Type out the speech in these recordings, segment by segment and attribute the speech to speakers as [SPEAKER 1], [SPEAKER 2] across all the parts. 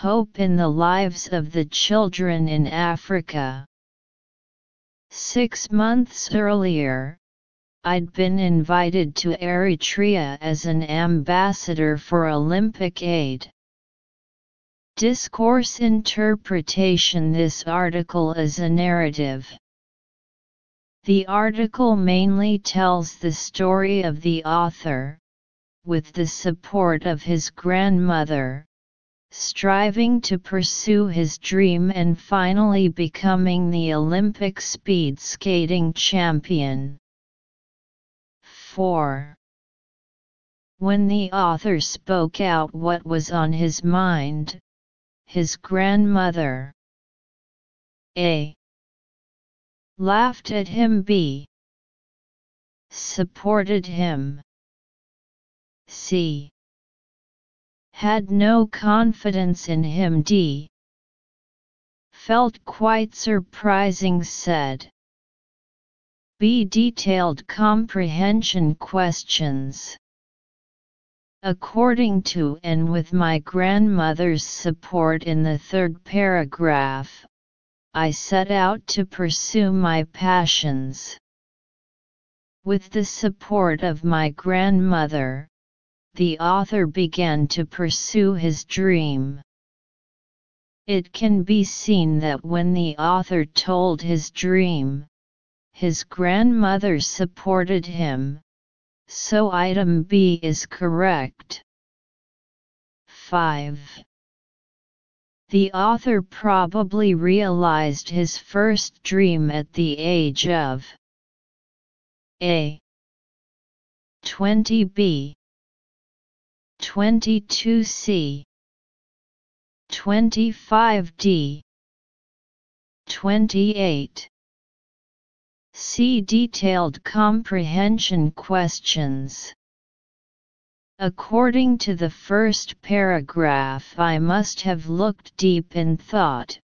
[SPEAKER 1] Hope in the Lives of the Children in Africa. Six months earlier, I'd been invited to Eritrea as an ambassador for Olympic Aid. Discourse interpretation This article is a narrative. The article mainly tells the story of the author, with the support of his grandmother, striving to pursue his dream and finally becoming the Olympic speed skating champion. 4. When the author spoke out what was on his mind, his grandmother A. Laughed at him B. Supported him C. Had no confidence in him D. Felt quite surprising said B. Detailed comprehension questions. According to and with my grandmother's support in the third paragraph, I set out to pursue my passions. With the support of my grandmother, the author began to pursue his dream. It can be seen that when the author told his dream, his grandmother supported him, so item B is correct. 5. The author probably realized his first dream at the age of A. 20b 22c 25d 28 See detailed comprehension questions. According to the first paragraph I must have looked deep in thought,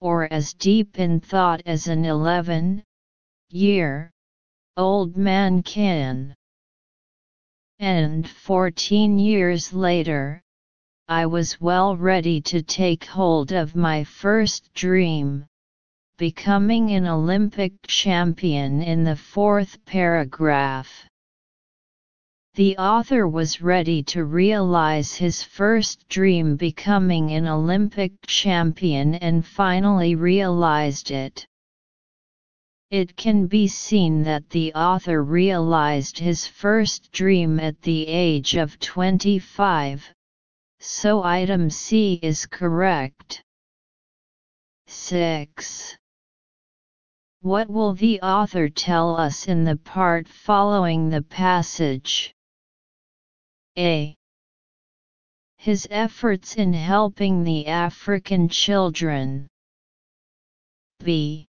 [SPEAKER 1] or as deep in thought as an 11 year old man can. And 14 years later, I was well ready to take hold of my first dream, becoming an Olympic champion in the fourth paragraph. The author was ready to realize his first dream becoming an Olympic champion and finally realized it. It can be seen that the author realized his first dream at the age of 25, so item C is correct. 6. What will the author tell us in the part following the passage? A. His efforts in helping the African children. B.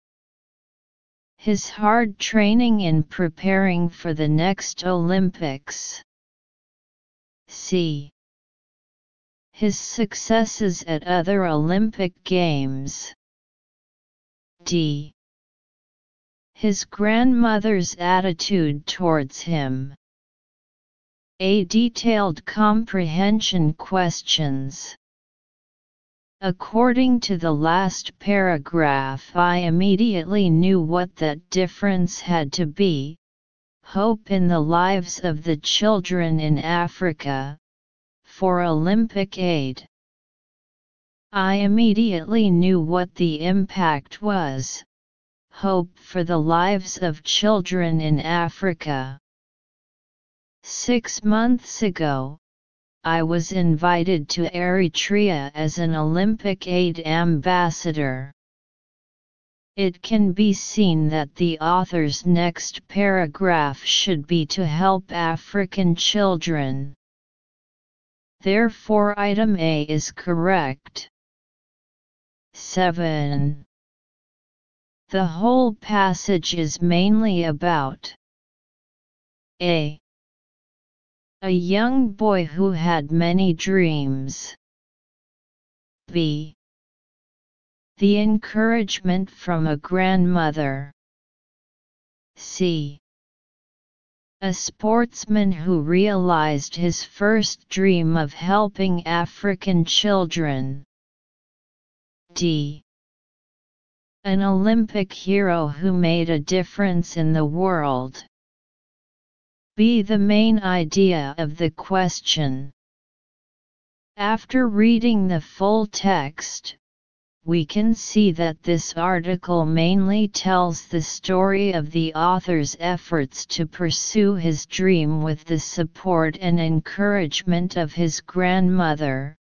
[SPEAKER 1] His hard training in preparing for the next Olympics. C. His successes at other Olympic Games. D his grandmother's attitude towards him. A detailed comprehension questions. According to the last paragraph, I immediately knew what that difference had to be hope in the lives of the children in Africa, for Olympic aid. I immediately knew what the impact was Hope for the Lives of Children in Africa. Six months ago, I was invited to Eritrea as an Olympic aid ambassador. It can be seen that the author's next paragraph should be to help African children. Therefore item A is correct. 7. The whole passage is mainly about a. A young boy who had many dreams. b. The encouragement from a grandmother. c. A sportsman who realized his first dream of helping African children. D. An Olympic hero who made a difference in the world. B. The main idea of the question. After reading the full text, we can see that this article mainly tells the story of the author's efforts to pursue his dream with the support and encouragement of his grandmother,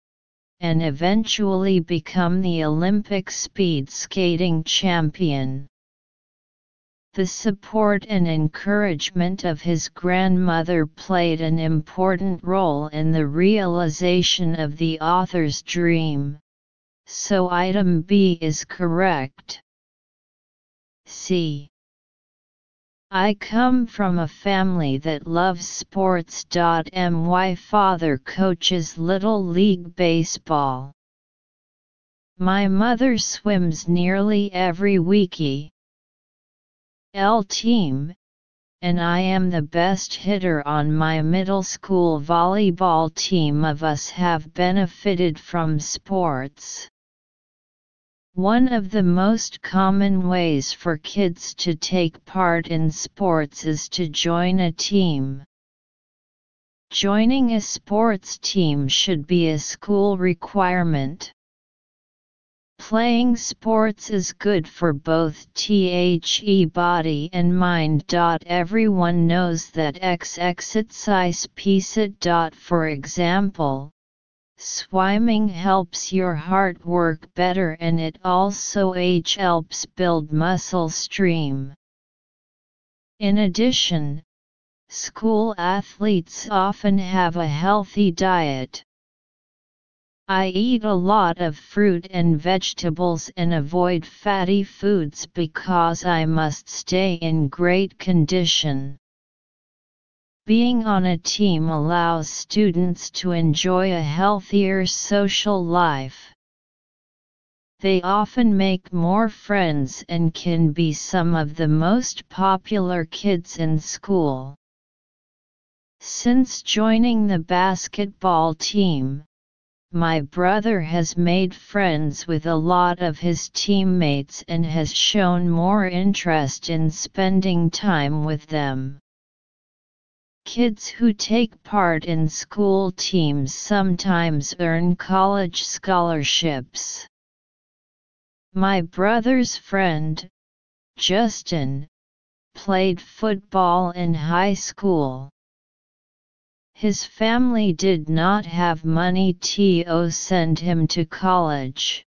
[SPEAKER 1] and eventually become the Olympic speed skating champion. The support and encouragement of his grandmother played an important role in the realization of the author's dream so item B is correct. C. I come from a family that loves sports. My father coaches Little League Baseball. My mother swims nearly every weeky. L team, and I am the best hitter on my middle school volleyball team of us have benefited from sports. One of the most common ways for kids to take part in sports is to join a team. Joining a sports team should be a school requirement. Playing sports is good for both the body and mind. Everyone knows that exercise piece. It. For example, Swimming helps your heart work better and it also helps build muscle stream. In addition, school athletes often have a healthy diet. I eat a lot of fruit and vegetables and avoid fatty foods because I must stay in great condition. Being on a team allows students to enjoy a healthier social life. They often make more friends and can be some of the most popular kids in school. Since joining the basketball team, my brother has made friends with a lot of his teammates and has shown more interest in spending time with them. Kids who take part in school teams sometimes earn college scholarships. My brother's friend, Justin, played football in high school. His family did not have money to send him to college.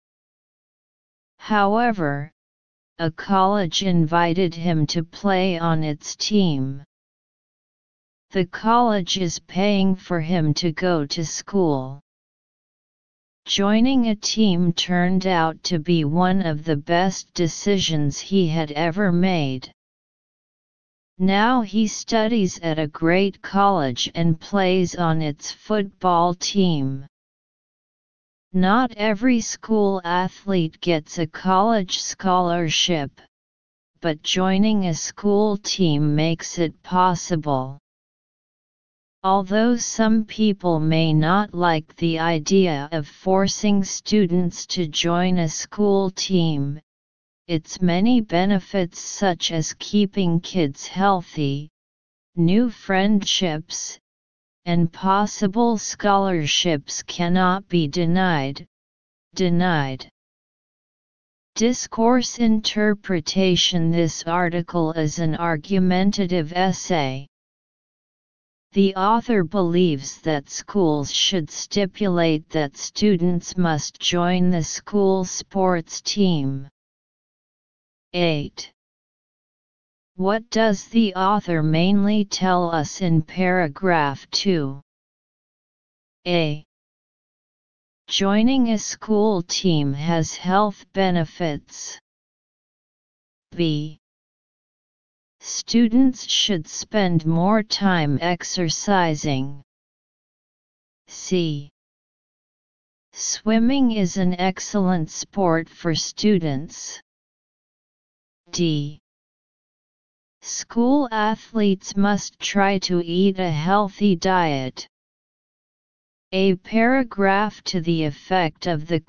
[SPEAKER 1] However, a college invited him to play on its team. The college is paying for him to go to school. Joining a team turned out to be one of the best decisions he had ever made. Now he studies at a great college and plays on its football team. Not every school athlete gets a college scholarship, but joining a school team makes it possible. Although some people may not like the idea of forcing students to join a school team, its many benefits such as keeping kids healthy, new friendships, and possible scholarships cannot be denied. Denied. Discourse interpretation This article is an argumentative essay. The author believes that schools should stipulate that students must join the school sports team. 8. What does the author mainly tell us in paragraph 2? A. Joining a school team has health benefits. B. Students should spend more time exercising. C. Swimming is an excellent sport for students. D. School athletes must try to eat a healthy diet. A paragraph to the effect of the